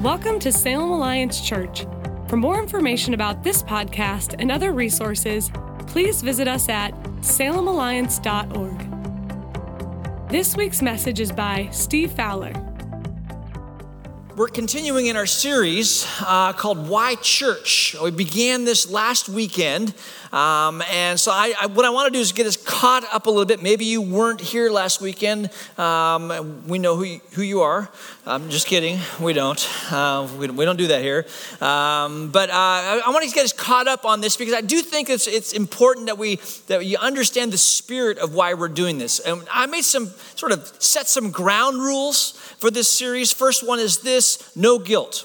Welcome to Salem Alliance Church. For more information about this podcast and other resources, please visit us at salemalliance.org. This week's message is by Steve Fowler. We're continuing in our series uh, called Why Church. We began this last weekend. Um, and so, I, I, what I want to do is get us caught up a little bit. Maybe you weren't here last weekend. Um, we know who you, who you are. I'm just kidding. We don't. Uh, we, we, don't do that here. Um, but uh, I, I, want to get us caught up on this because I do think it's, it's important that we that you understand the spirit of why we're doing this. And I made some sort of set some ground rules for this series. First one is this: no guilt.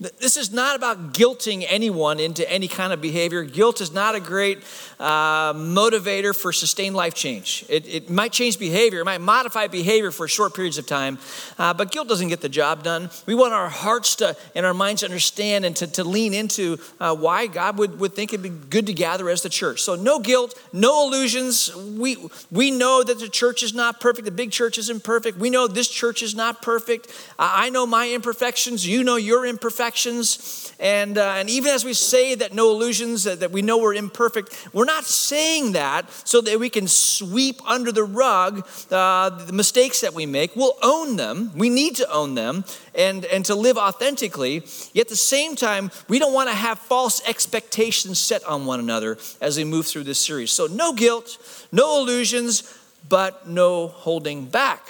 This is not about guilting anyone into any kind of behavior. Guilt is not a great uh, motivator for sustained life change. It, it, might change behavior, it might modify behavior for short periods of time, uh, but guilt doesn't get the job done. We want our hearts to and our minds to understand and to, to lean into uh, why God would, would think it'd be good to gather as the church. So, no guilt, no illusions. We, we know that the church is not perfect, the big church is imperfect. We know this church is not perfect. I know my imperfections, you know your imperfections. And, uh, and even as we say that no illusions, that, that we know we're imperfect, we're not saying that so that we can sweep under the rug uh, the mistakes that we make. We'll own them. We need to own them and, and to live authentically. Yet at the same time, we don't want to have false expectations set on one another as we move through this series. So, no guilt, no illusions, but no holding back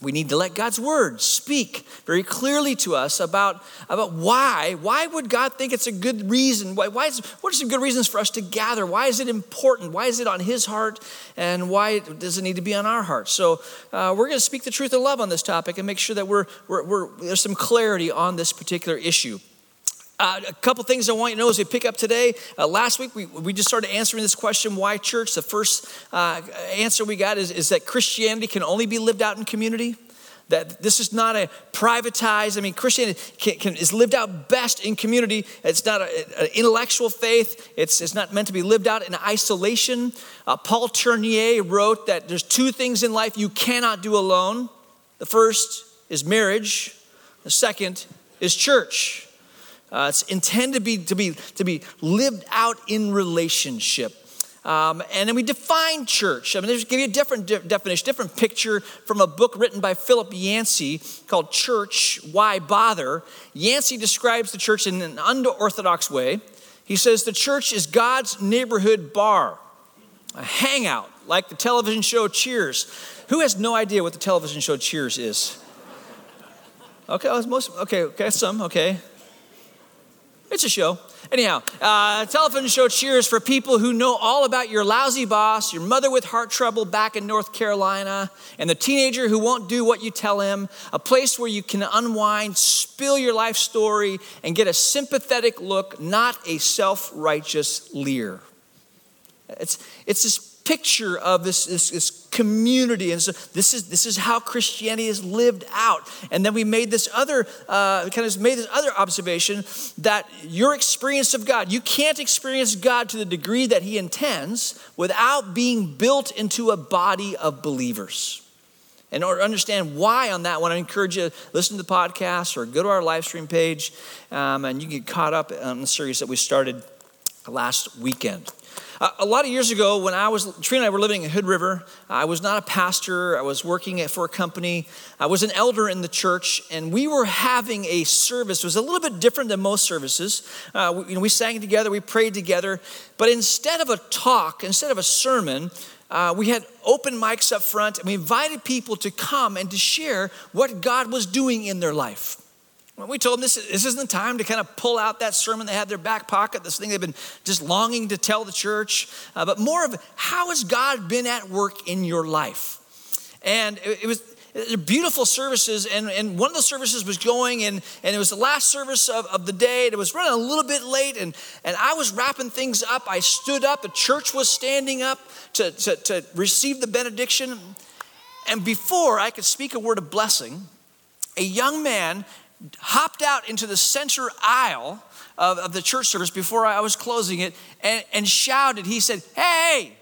we need to let God's word speak very clearly to us about, about why. Why would God think it's a good reason? Why, why is, what are some good reasons for us to gather? Why is it important? Why is it on His heart? And why does it need to be on our heart? So uh, we're going to speak the truth of love on this topic and make sure that we're, we're, we're, there's some clarity on this particular issue. Uh, a couple things I want you to know as we pick up today. Uh, last week, we, we just started answering this question why church? The first uh, answer we got is, is that Christianity can only be lived out in community. That this is not a privatized, I mean, Christianity can, can, is lived out best in community. It's not an intellectual faith, it's, it's not meant to be lived out in isolation. Uh, Paul Tournier wrote that there's two things in life you cannot do alone. The first is marriage, the second is church. Uh, it's intended to be, to, be, to be lived out in relationship. Um, and then we define church. I mean, there's give you a different de- definition, different picture from a book written by Philip Yancey called Church, Why Bother? Yancey describes the church in an unorthodox way. He says the church is God's neighborhood bar, a hangout, like the television show Cheers. Who has no idea what the television show Cheers is? Okay, most, okay, okay, some, okay. It's a show. Anyhow, uh, telephone show cheers for people who know all about your lousy boss, your mother with heart trouble back in North Carolina, and the teenager who won't do what you tell him. A place where you can unwind, spill your life story, and get a sympathetic look, not a self righteous leer. It's, it's this picture of this, this, this, community. And so this is, this is how Christianity is lived out. And then we made this other, uh, kind of made this other observation that your experience of God, you can't experience God to the degree that He intends without being built into a body of believers. Order to understand why on that one, I encourage you to listen to the podcast or go to our live stream page um, and you get caught up on the series that we started last weekend. A lot of years ago, when I was, Trina and I were living in Hood River, I was not a pastor. I was working for a company. I was an elder in the church, and we were having a service. It was a little bit different than most services. Uh, we, you know, we sang together, we prayed together, but instead of a talk, instead of a sermon, uh, we had open mics up front, and we invited people to come and to share what God was doing in their life. We told them this, this isn't the time to kind of pull out that sermon they had in their back pocket, this thing they've been just longing to tell the church, uh, but more of how has God been at work in your life? And it, it was beautiful services, and, and one of the services was going, and, and it was the last service of, of the day, and it was running a little bit late, and, and I was wrapping things up. I stood up, the church was standing up to, to, to receive the benediction. And before I could speak a word of blessing, a young man hopped out into the center aisle of, of the church service before I was closing it and, and shouted. He said, Hey,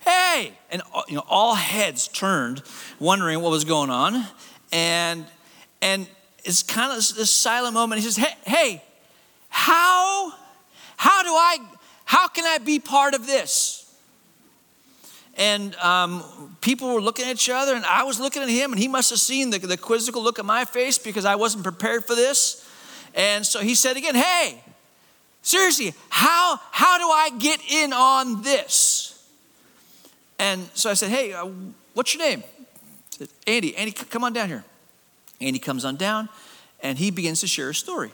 hey. And you know, all heads turned, wondering what was going on. And, and, it's kind of this, this silent moment. He says, hey, hey, how, how do I, how can I be part of this? And um, people were looking at each other, and I was looking at him, and he must have seen the, the quizzical look at my face because I wasn't prepared for this. And so he said again, Hey, seriously, how, how do I get in on this? And so I said, Hey, uh, what's your name? Said, Andy, Andy, come on down here. Andy comes on down, and he begins to share a story.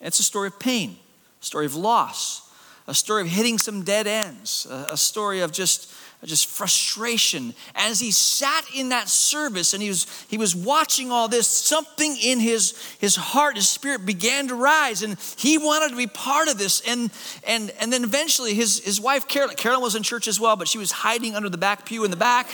It's a story of pain, a story of loss, a story of hitting some dead ends, a, a story of just just frustration. As he sat in that service and he was, he was watching all this, something in his, his heart, his spirit began to rise, and he wanted to be part of this. And, and, and then eventually, his, his wife, Carolyn, Carolyn was in church as well, but she was hiding under the back pew in the back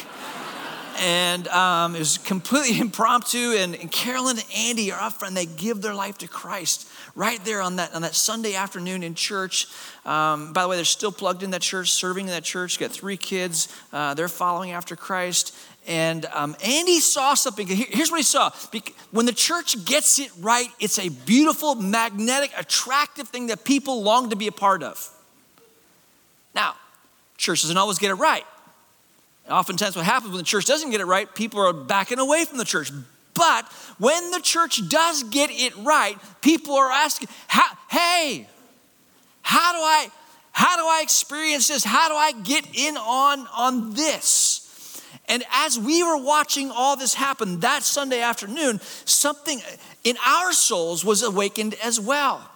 and um, it was completely impromptu. And, and Carolyn and Andy are up front, they give their life to Christ right there on that, on that Sunday afternoon in church. Um, by the way, they're still plugged in that church, serving in that church, got three kids. Uh, they're following after Christ. And um, Andy saw something. Here's what he saw. When the church gets it right, it's a beautiful, magnetic, attractive thing that people long to be a part of. Now, church doesn't always get it right. Oftentimes, what happens when the church doesn't get it right, people are backing away from the church. But when the church does get it right, people are asking, "Hey, how do I, how do I experience this? How do I get in on on this?" And as we were watching all this happen that Sunday afternoon, something in our souls was awakened as well.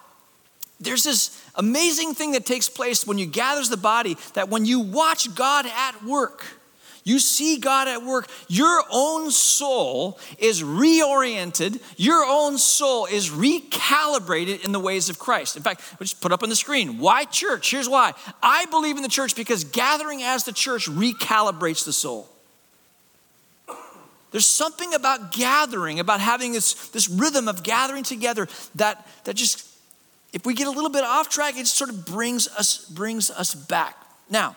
There's this amazing thing that takes place when you gathers the body that when you watch God at work you see God at work. Your own soul is reoriented. Your own soul is recalibrated in the ways of Christ. In fact, we just put up on the screen. Why church? Here's why. I believe in the church because gathering as the church recalibrates the soul. There's something about gathering, about having this, this rhythm of gathering together that, that just, if we get a little bit off track, it sort of brings us, brings us back. Now,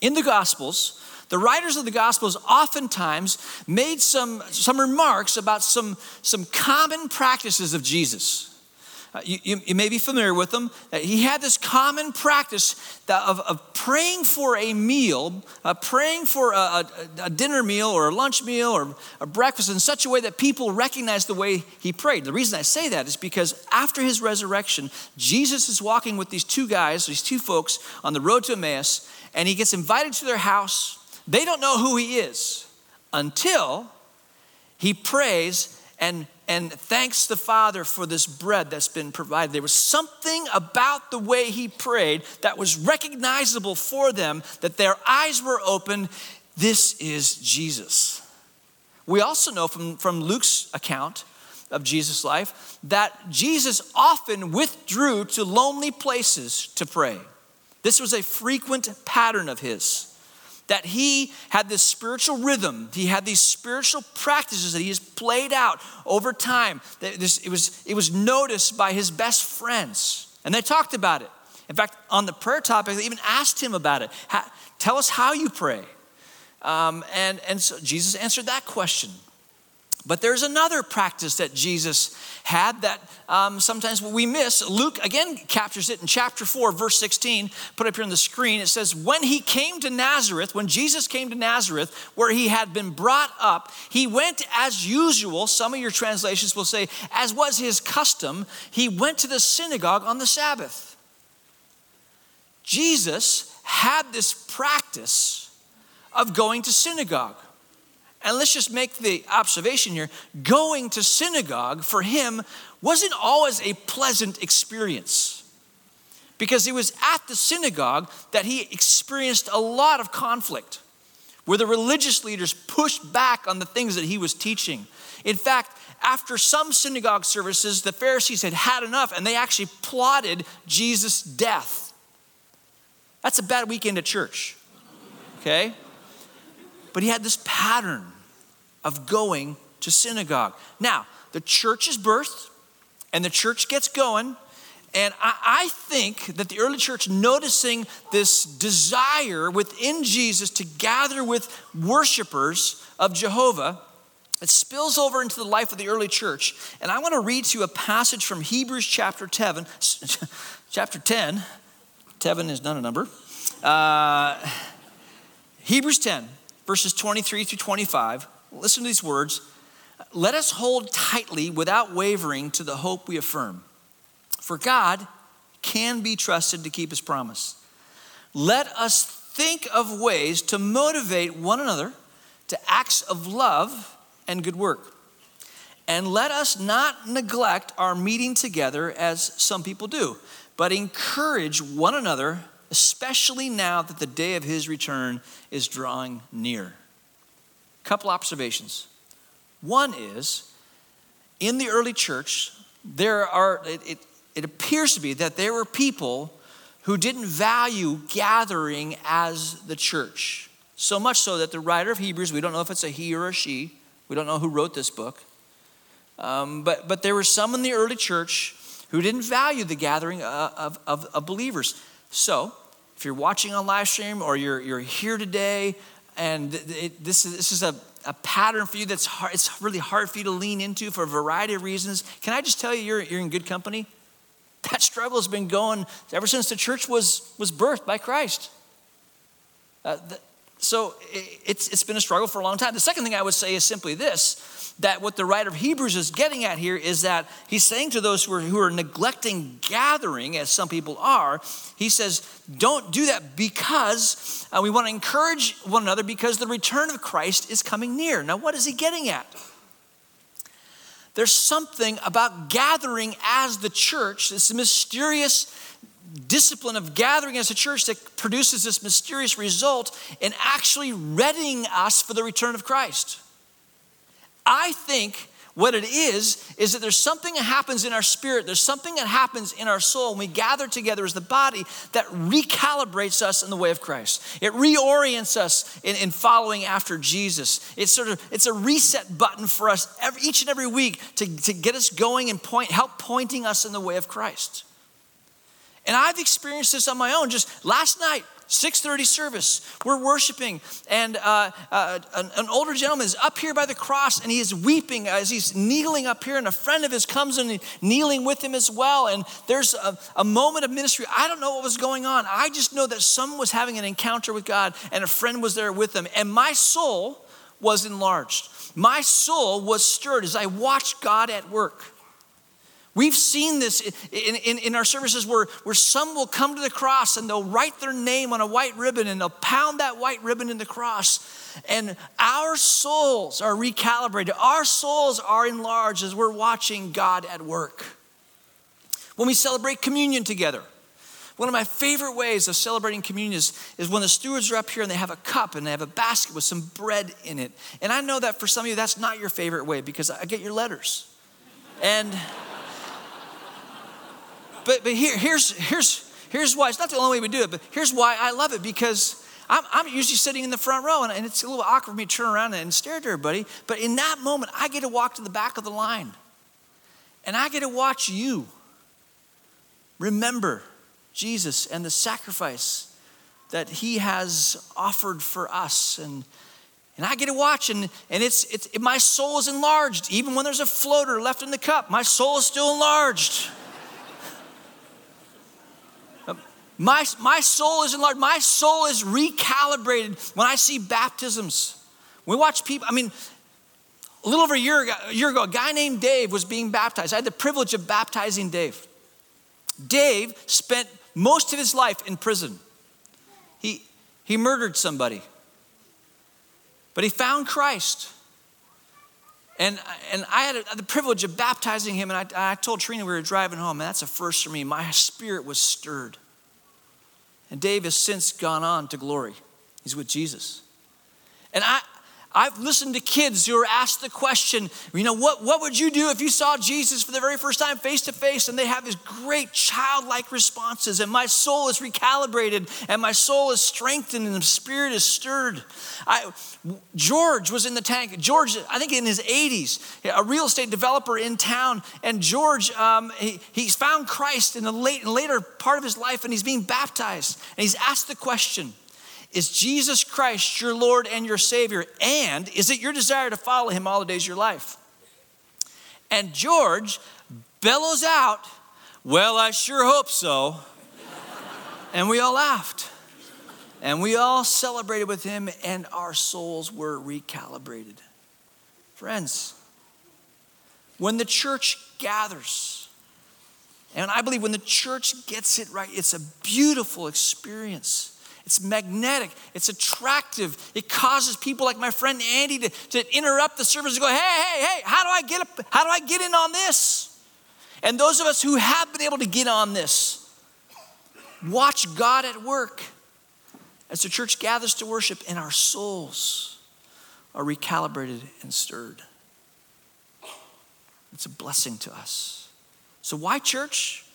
in the Gospels, the writers of the Gospels oftentimes made some, some remarks about some, some common practices of Jesus. Uh, you, you, you, may be familiar with them. Uh, he had this common practice of, of praying for a meal, uh, praying for a, a, a, dinner meal or a lunch meal or a breakfast in such a way that people recognize the way he prayed. The reason I say that is because after his resurrection, Jesus is walking with these two guys, these two folks on the road to Emmaus, and he gets invited to their house they don't know who he is until he prays and, and thanks the Father for this bread that's been provided. There was something about the way he prayed that was recognizable for them, that their eyes were open. This is Jesus. We also know from, from Luke's account of Jesus' life that Jesus often withdrew to lonely places to pray. This was a frequent pattern of his that he had this spiritual rhythm. He had these spiritual practices that he has played out over time. That This, it, was, it was noticed by his best friends, and they talked about it. In fact, on the prayer topic, they even asked him about it. Tell us how you pray. Um, and, and so Jesus answered that question. But there's another practice that Jesus had that um, sometimes we miss. Luke again captures it in chapter 4, verse 16. Put up here on the screen. It says, When he came to Nazareth, when Jesus came to Nazareth, where he had been brought up, he went as usual. Some of your translations will say, as was his custom, he went to the synagogue on the Sabbath. Jesus had this practice of going to synagogue. And let's just make the observation here going to synagogue for him wasn't always a pleasant experience. Because it was at the synagogue that he experienced a lot of conflict, where the religious leaders pushed back on the things that he was teaching. In fact, after some synagogue services, the Pharisees had had enough and they actually plotted Jesus' death. That's a bad weekend at church, okay? But he had this pattern of going to synagogue. Now, the church is birthed and the church gets going. And I, I, think that the early church, noticing this desire within Jesus to gather with worshipers of Jehovah, it spills over into the life of the early church. And I want to read to you a passage from Hebrews chapter 10. chapter 10. Tevin is not a number. Uh, Hebrews 10, verses 23 through 25. Listen to these words. Let us hold tightly without wavering to the hope we affirm. For God can be trusted to keep his promise. Let us think of ways to motivate one another to acts of love and good work. And let us not neglect our meeting together as some people do, but encourage one another, especially now that the day of his return is drawing near. Couple observations. One is, in the early church, there are, it, it, it appears to be that there were people who didn't value gathering as the church. So much so that the writer of Hebrews, we don't know if it's a he or a she, we don't know who wrote this book. Um, but, but there were some in the early church who didn't value the gathering uh, of, of, of believers. So, if you're watching on live stream or you're, you're here today and it, this is, this is a, a pattern for you that's hard, it's really hard for you to lean into for a variety of reasons, can I just tell you you're, you're in good company? That struggle has been going ever since the church was, was birthed by Christ. Uh, the, so it's, it's been a struggle for a long time. The second thing I would say is simply this that what the writer of Hebrews is getting at here is that he's saying to those who are, who are neglecting gathering, as some people are, he says, don't do that because uh, we want to encourage one another because the return of Christ is coming near. Now, what is he getting at? There's something about gathering as the church, this mysterious discipline of gathering as a church that produces this mysterious result in actually readying us for the return of Christ. I think what it is, is that there's something that happens in our spirit, there's something that happens in our soul when we gather together as the body that recalibrates us in the way of Christ. It reorients us in, in following after Jesus. It's sort of, it's a reset button for us every, each and every week to, to get us going and point, help pointing us in the way of Christ. And I've experienced this on my own. Just last night, 6:30 service, we're worshiping, and uh, uh, an, an, older gentleman is up here by the cross, and he is weeping as he's kneeling up here, and a friend of his comes and kneeling with him as well. And there's a, a moment of ministry. I don't know what was going on. I just know that someone was having an encounter with God, and a friend was there with them, and my soul was enlarged. My soul was stirred as I watched God at work. We've seen this in, in, in, our services where, where some will come to the cross and they'll write their name on a white ribbon and they'll pound that white ribbon in the cross. And our souls are recalibrated, our souls are enlarged as we're watching God at work. When we celebrate communion together, one of my favorite ways of celebrating communion is, is when the stewards are up here and they have a cup and they have a basket with some bread in it. And I know that for some of you, that's not your favorite way because I get your letters. And but, but here, here's, here's, here's why. It's not the only way we do it, but here's why I love it because I'm, I'm usually sitting in the front row and, and, it's a little awkward for me to turn around and stare at everybody. But in that moment, I get to walk to the back of the line and I get to watch you remember Jesus and the sacrifice that he has offered for us. And, and I get to watch, and, and it's, it's, it, my soul is enlarged. Even when there's a floater left in the cup, my soul is still enlarged. My, my soul is enlarged. My soul is recalibrated when I see baptisms. We watch people, I mean, a little over a year ago, a year ago, a guy named Dave was being baptized. I had the privilege of baptizing Dave. Dave spent most of his life in prison. He, he murdered somebody, but he found Christ. And, and I had the privilege of baptizing him, and I, I told Trina we were driving home, and that's a first for me. My spirit was stirred. And Dave has since gone on to glory. He's with Jesus. And I, I've listened to kids who are asked the question, you know, what, what would you do if you saw Jesus for the very first time face to face? And they have these great childlike responses, and my soul is recalibrated, and my soul is strengthened, and the spirit is stirred. I, George was in the tank. George, I think in his 80s, a real estate developer in town, and George, um, he, he's found Christ in the late, later part of his life, and he's being baptized. And he's asked the question, Is Jesus Christ your Lord and your Savior? And is it your desire to follow him all the days of your life? And George bellows out, Well, I sure hope so. and we all laughed. And we all celebrated with him, and our souls were recalibrated. Friends, when the church gathers, and I believe when the church gets it right, it's a beautiful experience. It's magnetic, it's attractive. It causes people like my friend Andy to, to interrupt the service and go, hey, hey, hey, how do I get up, how do I get in on this? And those of us who have been able to get on this, watch God at work as the church gathers to worship and our souls are recalibrated and stirred. It's a blessing to us. So, why church?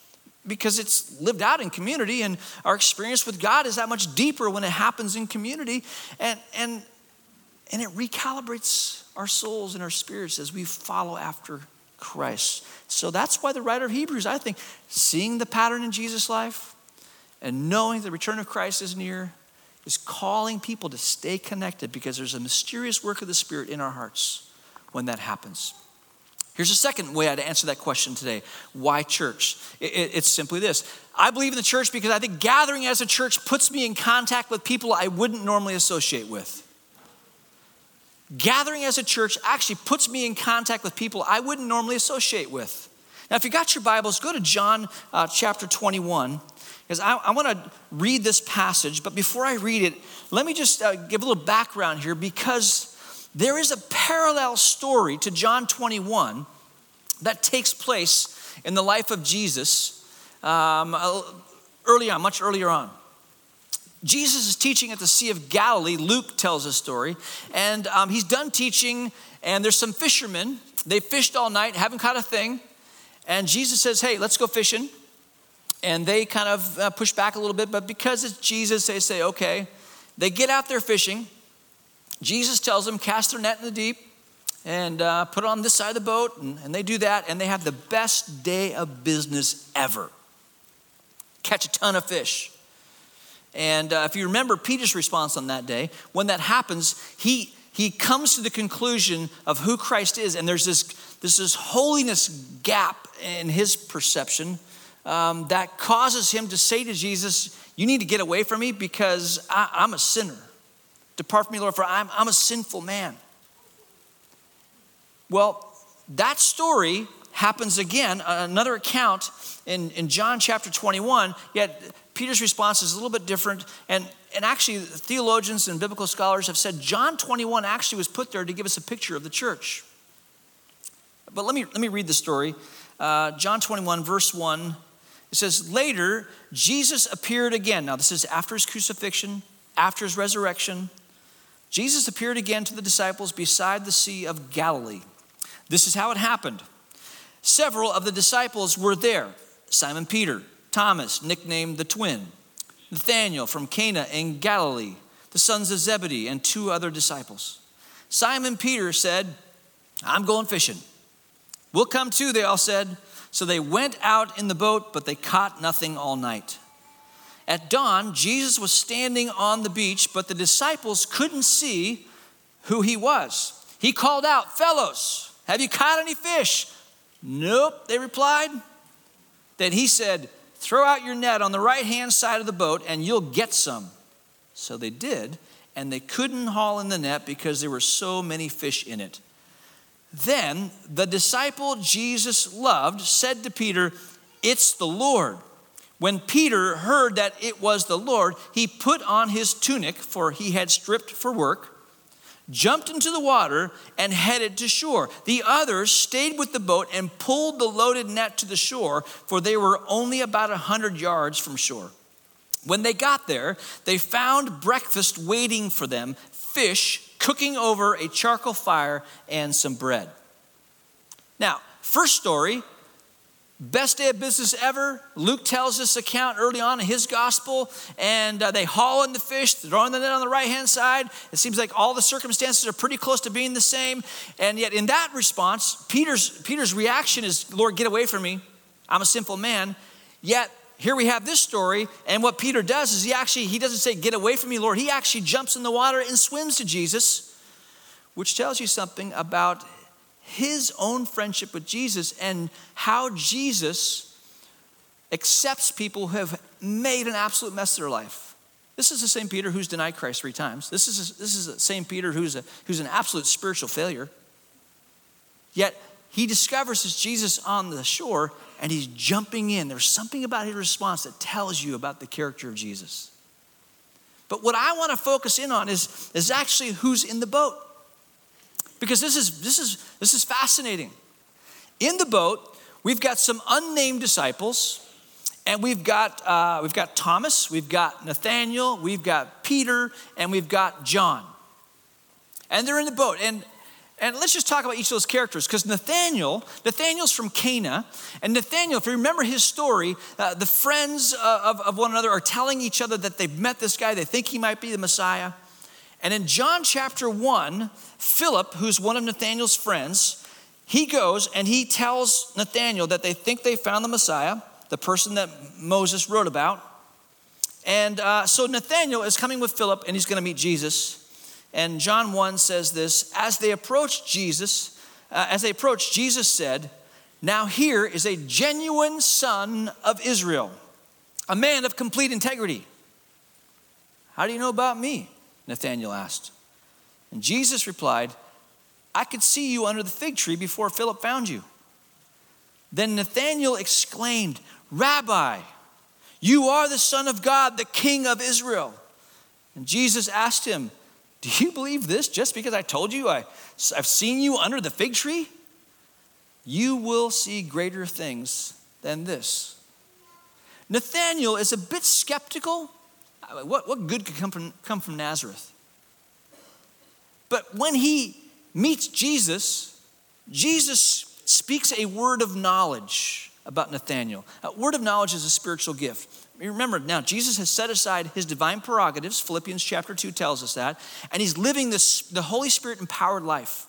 Because it's lived out in community, and our experience with God is that much deeper when it happens in community. And, and, and it recalibrates our souls and our spirits as we follow after Christ. So that's why the writer of Hebrews, I think, seeing the pattern in Jesus' life and knowing the return of Christ is near, is calling people to stay connected because there's a mysterious work of the Spirit in our hearts when that happens. Here's a second way I'd answer that question today why church? It's simply this I believe in the church because I think gathering as a church puts me in contact with people I wouldn't normally associate with. Gathering as a church actually puts me in contact with people I wouldn't normally associate with. Now, if you got your Bibles, go to John uh, chapter 21 because I, I want to read this passage. But before I read it, let me just uh, give a little background here because there is a parallel story to John 21 that takes place in the life of Jesus um, early on, much earlier on. Jesus is teaching at the Sea of Galilee. Luke tells a story. And um, he's done teaching, and there's some fishermen. They fished all night, haven't caught a thing. And Jesus says, Hey, let's go fishing. And they kind of uh, push back a little bit, but because it's Jesus, they say, Okay. They get out there fishing. Jesus tells them, cast their net in the deep and uh, put it on this side of the boat. And, and they do that, and they have the best day of business ever. Catch a ton of fish. And uh, if you remember Peter's response on that day, when that happens, he, he comes to the conclusion of who Christ is. And there's this, this, holiness gap in his perception um, that causes him to say to Jesus, You need to get away from me because I, I'm a sinner. Depart from me, Lord, for I'm, I'm a sinful man. Well, that story happens again, another account in, in John chapter 21, yet Peter's response is a little bit different. And, and actually, theologians and biblical scholars have said John 21 actually was put there to give us a picture of the church. But let me, let me read the story. Uh, John 21, verse 1, it says, Later, Jesus appeared again. Now, this is after his crucifixion, after his resurrection. Jesus appeared again to the disciples beside the Sea of Galilee. This is how it happened. Several of the disciples were there Simon Peter, Thomas, nicknamed the twin, Nathanael from Cana in Galilee, the sons of Zebedee, and two other disciples. Simon Peter said, I'm going fishing. We'll come too, they all said. So they went out in the boat, but they caught nothing all night. At dawn, Jesus was standing on the beach, but the disciples couldn't see who he was. He called out, Fellows, have you caught any fish? Nope, they replied. Then he said, Throw out your net on the right hand side of the boat and you'll get some. So they did, and they couldn't haul in the net because there were so many fish in it. Then the disciple Jesus loved said to Peter, It's the Lord. When Peter heard that it was the Lord, he put on his tunic, for he had stripped for work, jumped into the water, and headed to shore. The others stayed with the boat and pulled the loaded net to the shore, for they were only about a hundred yards from shore. When they got there, they found breakfast waiting for them fish cooking over a charcoal fire and some bread. Now, first story Best day of business ever. Luke tells this account early on in his gospel, and uh, they haul in the fish, throwing the net on the right hand side. It seems like all the circumstances are pretty close to being the same. And yet, in that response, Peter's, Peter's reaction is, Lord, get away from me. I'm a sinful man. Yet, here we have this story, and what Peter does is he actually, he doesn't say, Get away from me, Lord. He actually jumps in the water and swims to Jesus, which tells you something about his own friendship with Jesus and how Jesus accepts people who have made an absolute mess of their life. This is the same Peter who's denied Christ three times. This is, this is the same Peter who's, a, who's an absolute spiritual failure. Yet he discovers this Jesus on the shore and he's jumping in. There's something about his response that tells you about the character of Jesus. But what I want to focus in on is, is actually who's in the boat because this is, this is, this is fascinating. In the boat, we've got some unnamed disciples, and we've got, uh, we've got Thomas, we've got Nathaniel, we've got Peter, and we've got John. And they're in the boat. And, and let's just talk about each of those characters because Nathaniel, Nathaniel's from Cana. And Nathaniel, if you remember his story, uh, the friends uh, of, of one another are telling each other that they've met this guy, they think he might be the Messiah. And in John chapter 1, Philip, who's one of Nathanael's friends, he goes and he tells Nathanael that they think they found the Messiah, the person that Moses wrote about. And uh, so Nathanael is coming with Philip and he's going to meet Jesus. And John 1 says this As they approached Jesus, uh, as they approached, Jesus said, Now here is a genuine son of Israel, a man of complete integrity. How do you know about me? Nathanael asked. And Jesus replied, I could see you under the fig tree before Philip found you. Then Nathanael exclaimed, Rabbi, you are the Son of God, the King of Israel. And Jesus asked him, Do you believe this just because I told you I, I've seen you under the fig tree? You will see greater things than this. Nathanael is a bit skeptical what, what good could come from, come from Nazareth? But when he meets Jesus, Jesus speaks a word of knowledge about Nathanael. A word of knowledge is a spiritual gift. Remember now, Jesus has set aside his divine prerogatives, Philippians chapter 2 tells us that, and he's living this, the Holy Spirit empowered life.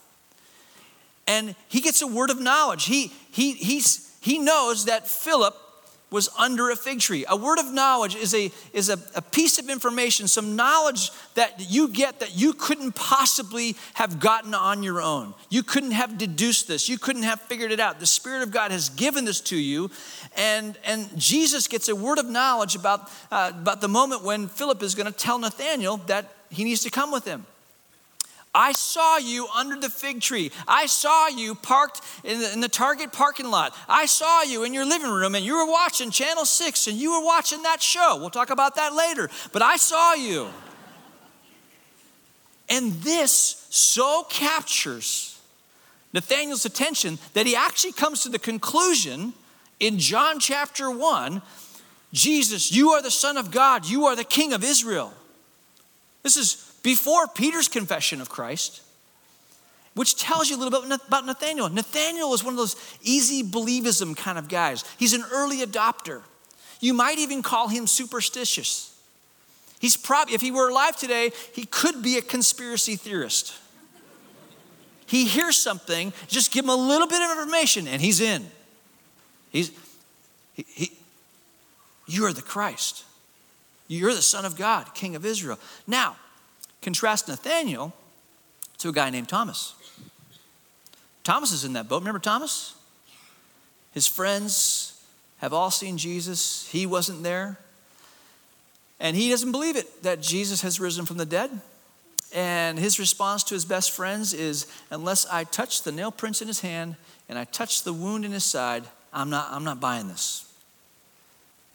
And he gets a word of knowledge. He, he, he's, he knows that Philip was under a fig tree. A word of knowledge is, a, is a, a piece of information, some knowledge that you get that you couldn't possibly have gotten on your own. You couldn't have deduced this, you couldn't have figured it out. The Spirit of God has given this to you, and, and Jesus gets a word of knowledge about, uh, about the moment when Philip is going to tell Nathanael that he needs to come with him. I saw you under the fig tree. I saw you parked in the, in the, Target parking lot. I saw you in your living room and you were watching Channel 6 and you were watching that show. We'll talk about that later. But I saw you. And this so captures Nathanael's attention that he actually comes to the conclusion in John chapter 1 Jesus, you are the Son of God, you are the King of Israel. This is before Peter's confession of Christ, which tells you a little bit about Nathaniel. Nathaniel is one of those easy believism kind of guys. He's an early adopter. You might even call him superstitious. He's probably, if he were alive today, he could be a conspiracy theorist. He hears something, just give him a little bit of information, and he's in. He's, he, he, you are the Christ. You're the Son of God, King of Israel. Now, Contrast Nathaniel to a guy named Thomas. Thomas is in that boat. Remember Thomas? His friends have all seen Jesus. He wasn't there. And he doesn't believe it that Jesus has risen from the dead. And his response to his best friends is unless I touch the nail prints in his hand and I touch the wound in his side, I'm not, I'm not buying this.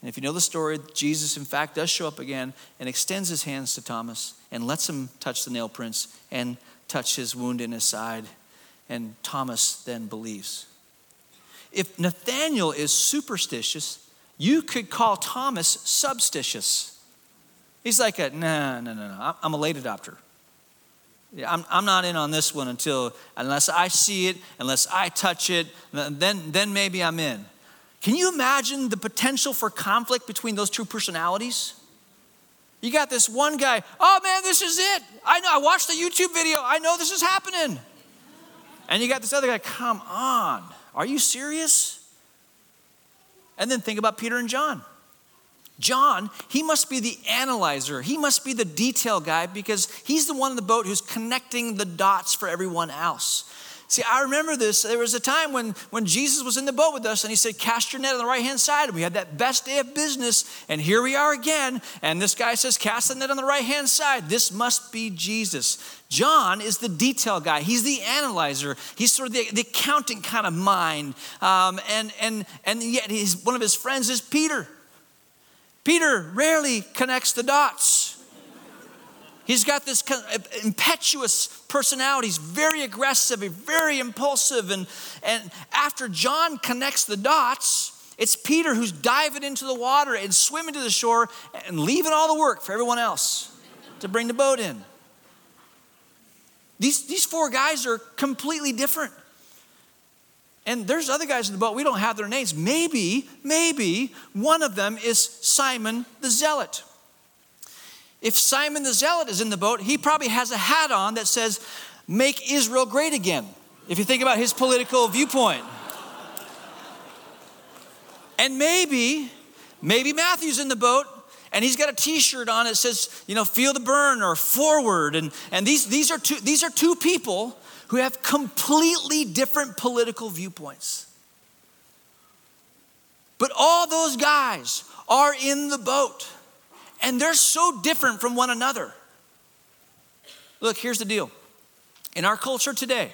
And if you know the story, Jesus, in fact, does show up again and extends his hands to Thomas and lets him touch the nail prints and touch his wound in his side. And Thomas then believes. If Nathaniel is superstitious, you could call Thomas substitious. He's like a, no, no, no, no, I'm a late adopter. I'm, I'm not in on this one until, unless I see it, unless I touch it, then, then maybe I'm in. Can you imagine the potential for conflict between those two personalities? You got this one guy, oh man, this is it. I know, I watched the YouTube video. I know this is happening. And you got this other guy, come on, are you serious? And then think about Peter and John. John, he must be the analyzer. He must be the detail guy because he's the one in the boat who's connecting the dots for everyone else. See, I remember this. There was a time when, when Jesus was in the boat with us and he said, Cast your net on the right hand side. And we had that best day of business. And here we are again. And this guy says, Cast the net on the right hand side. This must be Jesus. John is the detail guy, he's the analyzer, he's sort of the, the kind of mind. Um, and, and, and yet, his, one of his friends is Peter. Peter rarely connects the dots. He's got this uh, impetuous personality. He's very aggressive, very impulsive. And, and after John connects the dots, it's Peter who's diving into the water and swimming to the shore and leaving all the work for everyone else to bring the boat in. These, these four guys are completely different. And there's other guys in the boat, we don't have their names. Maybe, maybe one of them is Simon the Zealot. If Simon the Zealot is in the boat, he probably has a hat on that says, Make Israel great again, if you think about his political viewpoint. And maybe, maybe Matthew's in the boat and he's got a t-shirt on that says, you know, feel the Bern or forward. And, and these, these, are two, these are two people who have completely different political viewpoints. But all those guys are in the boat and they're so different from one another. Look, here's the deal. In our culture today,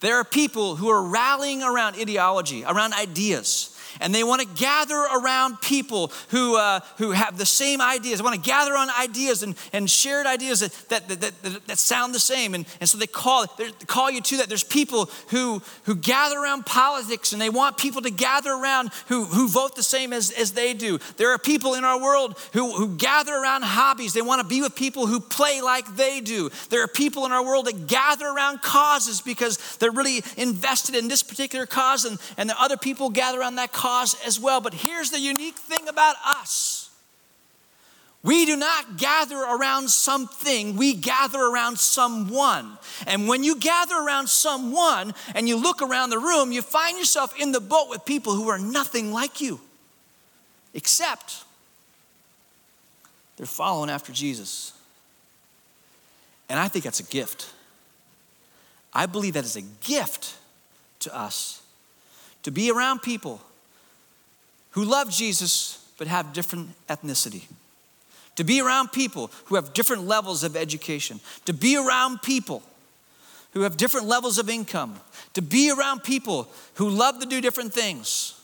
there are people who are rallying around ideology, around ideas and they want to gather around people who, uh, who have the same ideas. They want to gather on ideas and, and shared ideas that, that, that, that, that sound the same. And, and so they call, they call you to that. There's people who, who gather around politics and they want people to gather around who, who vote the same as, as they do. There are people in our world who, who gather around hobbies. They want to be with people who play like they do. There are people in our world that gather around causes because they're really invested in this particular cause, and, and the other people gather around that cause cause as well. But here's the unique thing about us we do not gather around something, we gather around someone. And when you gather around someone and you look around the room, you find yourself in the boat with people who are nothing like you, except they're following after Jesus. And I think that's a gift. I believe that is a gift to us to be around people who love Jesus but have different ethnicity. To be around people who have different levels of education. To be around people who have different levels of income. To be around people who love to do different things.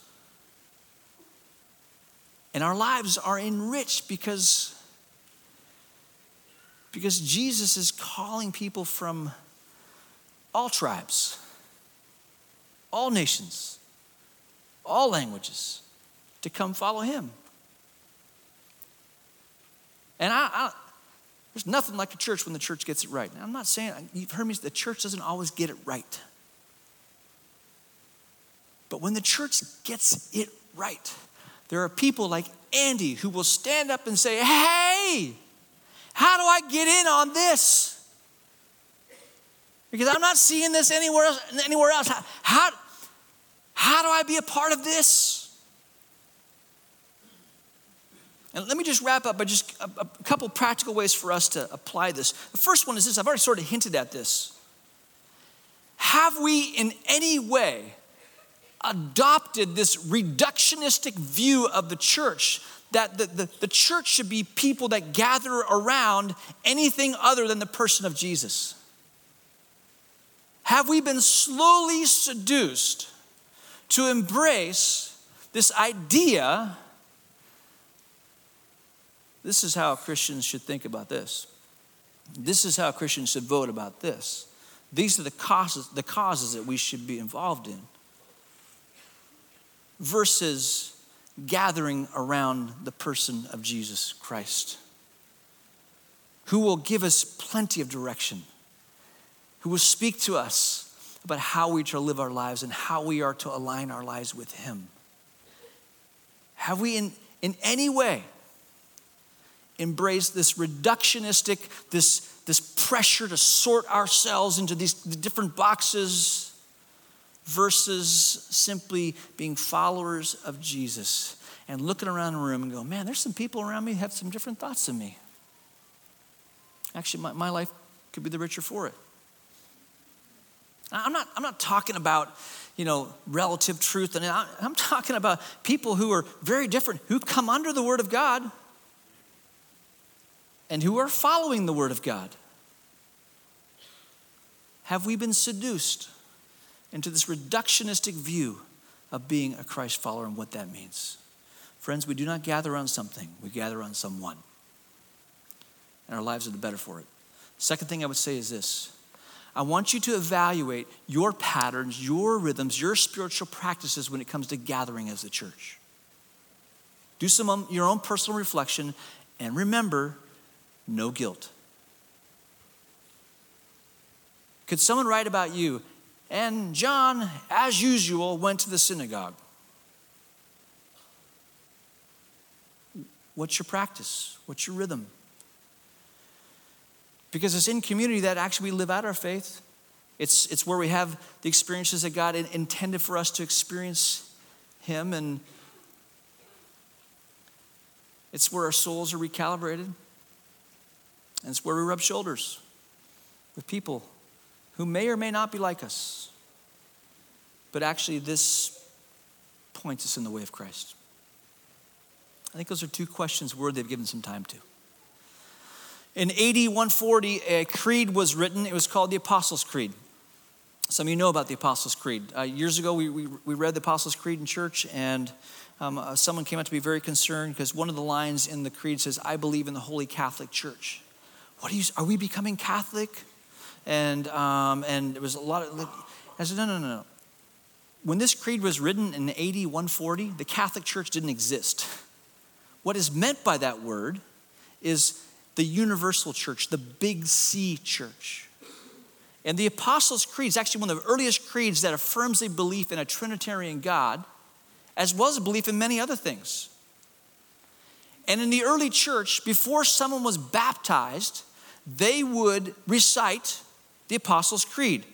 And our lives are enriched because, because Jesus is calling people from all tribes, all nations, all languages to come follow him. And I, I, there's nothing like a church when the church gets it right. Now, I'm not saying, you've heard me, the church doesn't always get it right. But when the church gets it right, there are people like Andy who will stand up and say, Hey, how do I get in on this? Because I'm not seeing this anywhere else. Anywhere else. How, how, how do I be a part of this? And let me just wrap up by just a, a, couple practical ways for us to apply this. The first one is this I've already sort of hinted at this. Have we in any way adopted this reductionistic view of the church that the, the, the church should be people that gather around anything other than the person of Jesus? Have we been slowly seduced to embrace this idea this is how Christians should think about this. This is how Christians should vote about this. These are the causes, the causes that we should be involved in. Versus gathering around the person of Jesus Christ, who will give us plenty of direction, who will speak to us about how we are to live our lives and how we are to align our lives with Him. Have we, in, in any way, embrace this reductionistic, this, this pressure to sort ourselves into these different boxes versus simply being followers of Jesus and looking around the room and go, man, there's some people around me who have some different thoughts than me. Actually, my, my life could be the richer for it. I'm not, I'm not talking about, you know, relative truth. And I'm talking about people who are very different, who've come under the Word of God and who are following the Word of God. Have we been seduced into this reductionistic view of being a Christ follower and what that means? Friends, we do not gather on something, we gather on someone. And our lives are the better for it. Second thing I would say is this I want you to evaluate your patterns, your rhythms, your spiritual practices when it comes to gathering as a church. Do some um, your own personal reflection and remember no guilt. Could someone write about you? And John, as usual, went to the synagogue. What's your practice? What's your rhythm? Because it's in community that actually we live out our faith. It's, it's where we have the experiences that God intended for us to experience Him, and it's where our souls are recalibrated. And it's where we rub shoulders with people who may or may not be like us. But actually, this points us in the way of Christ. I think those are two questions worthy of giving some time to. In AD 140, a creed was written. It was called the Apostles' Creed. Some of you know about the Apostles' Creed. Uh, years ago, we, we, we, read the Apostles' Creed in church, and um, uh, someone came out to be very concerned because one of the lines in the creed says, I believe in the Holy Catholic Church. What are you, are we becoming Catholic? And, um, and there was a lot of, I said, no, no, no, no. When this creed was written in AD 140, the Catholic Church didn't exist. What is meant by that word is the universal church, the big C church. And the Apostles' Creed is actually one of the earliest creeds that affirms a belief in a Trinitarian God, as well as a belief in many other things. And in the early church, before someone was baptized, they would recite the Apostles' Creed.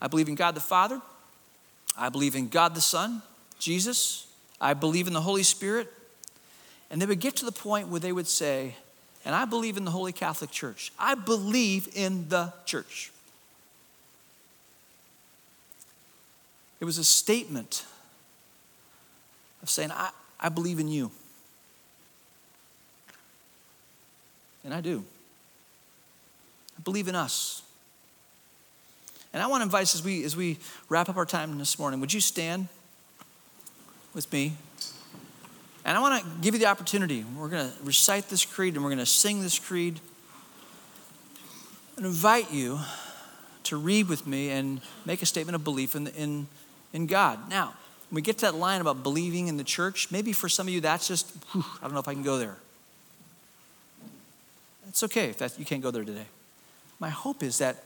I believe in God the Father. I believe in God the Son, Jesus. I believe in the Holy Spirit. And they would get to the point where they would say, and I believe in the Holy Catholic Church. I believe in the church. It was a statement of saying, I, I believe in you. And I do. Believe in us. And I want to invite us as we, as we wrap up our time this morning, would you stand with me? And I want to give you the opportunity. We're going to recite this creed and we're going to sing this creed. And invite you to read with me and make a statement of belief in, in, in God. Now, when we get to that line about believing in the church, maybe for some of you that's just, whew, I don't know if I can go there. It's okay if that, you can't go there today. My hope is that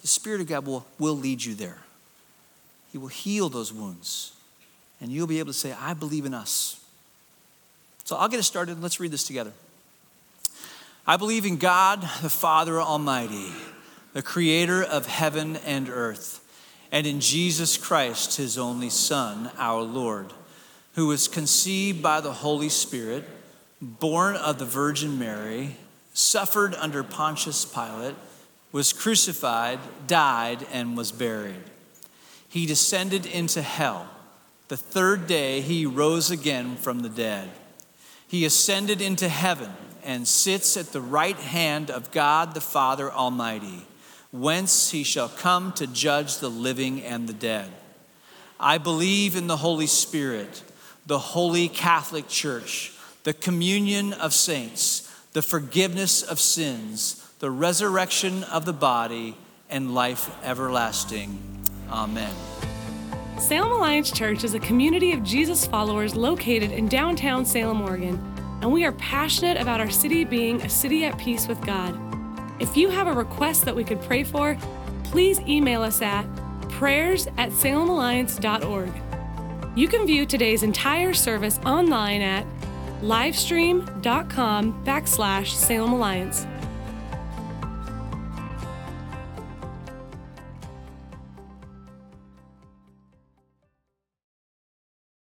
the Spirit of God will, will lead you there. He will heal those wounds. And you'll be able to say, I believe in us. So I'll get us started. Let's read this together. I believe in God, the Father Almighty, the creator of heaven and earth, and in Jesus Christ, his only Son, our Lord, who was conceived by the Holy Spirit, born of the Virgin Mary, suffered under Pontius Pilate, was crucified, died, and was buried. He descended into hell. The third day, he rose again from the dead. He ascended into heaven and sits at the right hand of God the Father Almighty, whence he shall come to judge the living and the dead. I believe in the Holy Spirit, the holy Catholic Church, the communion of saints, the forgiveness of sins, the resurrection of the body, and life everlasting. Amen. Salem Alliance Church is a community of Jesus followers located in downtown Salem, Oregon, and we are passionate about our city being a city at peace with God. If you have a request that we could pray for, please email us at prayers at salemalliance.org. You can view today's entire service online at livestream.com backslash Salem Alliance.